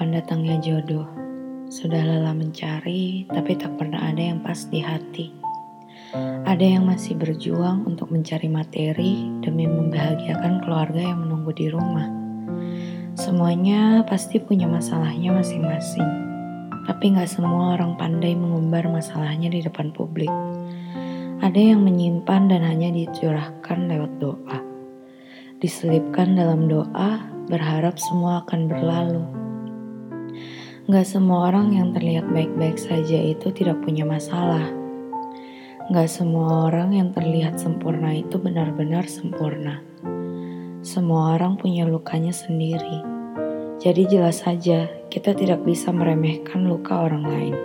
Kapan datangnya jodoh? Sudah lelah mencari, tapi tak pernah ada yang pas di hati. Ada yang masih berjuang untuk mencari materi demi membahagiakan keluarga yang menunggu di rumah. Semuanya pasti punya masalahnya masing-masing. Tapi gak semua orang pandai mengumbar masalahnya di depan publik. Ada yang menyimpan dan hanya dicurahkan lewat doa. Diselipkan dalam doa, berharap semua akan berlalu. Gak semua orang yang terlihat baik-baik saja itu tidak punya masalah. Gak semua orang yang terlihat sempurna itu benar-benar sempurna. Semua orang punya lukanya sendiri. Jadi jelas saja kita tidak bisa meremehkan luka orang lain.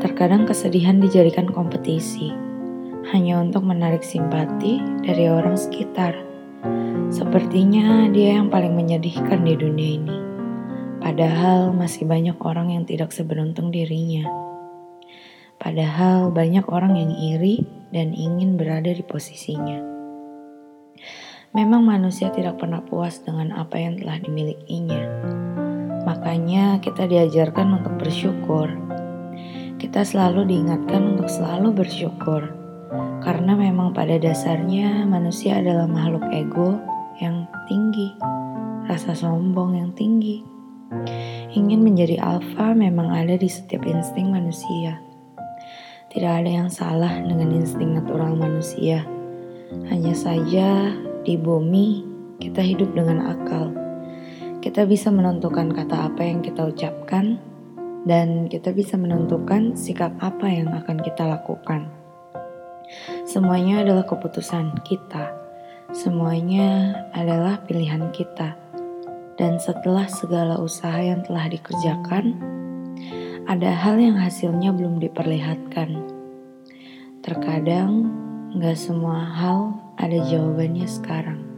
Terkadang kesedihan dijadikan kompetisi, hanya untuk menarik simpati dari orang sekitar. Sepertinya dia yang paling menyedihkan di dunia ini. Padahal masih banyak orang yang tidak seberuntung dirinya. Padahal banyak orang yang iri dan ingin berada di posisinya. Memang manusia tidak pernah puas dengan apa yang telah dimilikinya. Makanya kita diajarkan untuk bersyukur. Kita selalu diingatkan untuk selalu bersyukur. Karena memang pada dasarnya manusia adalah makhluk ego yang tinggi, rasa sombong yang tinggi. Ingin menjadi alfa memang ada di setiap insting manusia. Tidak ada yang salah dengan insting natural manusia. Hanya saja di bumi kita hidup dengan akal. Kita bisa menentukan kata apa yang kita ucapkan dan kita bisa menentukan sikap apa yang akan kita lakukan. Semuanya adalah keputusan kita. Semuanya adalah pilihan kita. Dan setelah segala usaha yang telah dikerjakan, ada hal yang hasilnya belum diperlihatkan. Terkadang, gak semua hal ada jawabannya sekarang.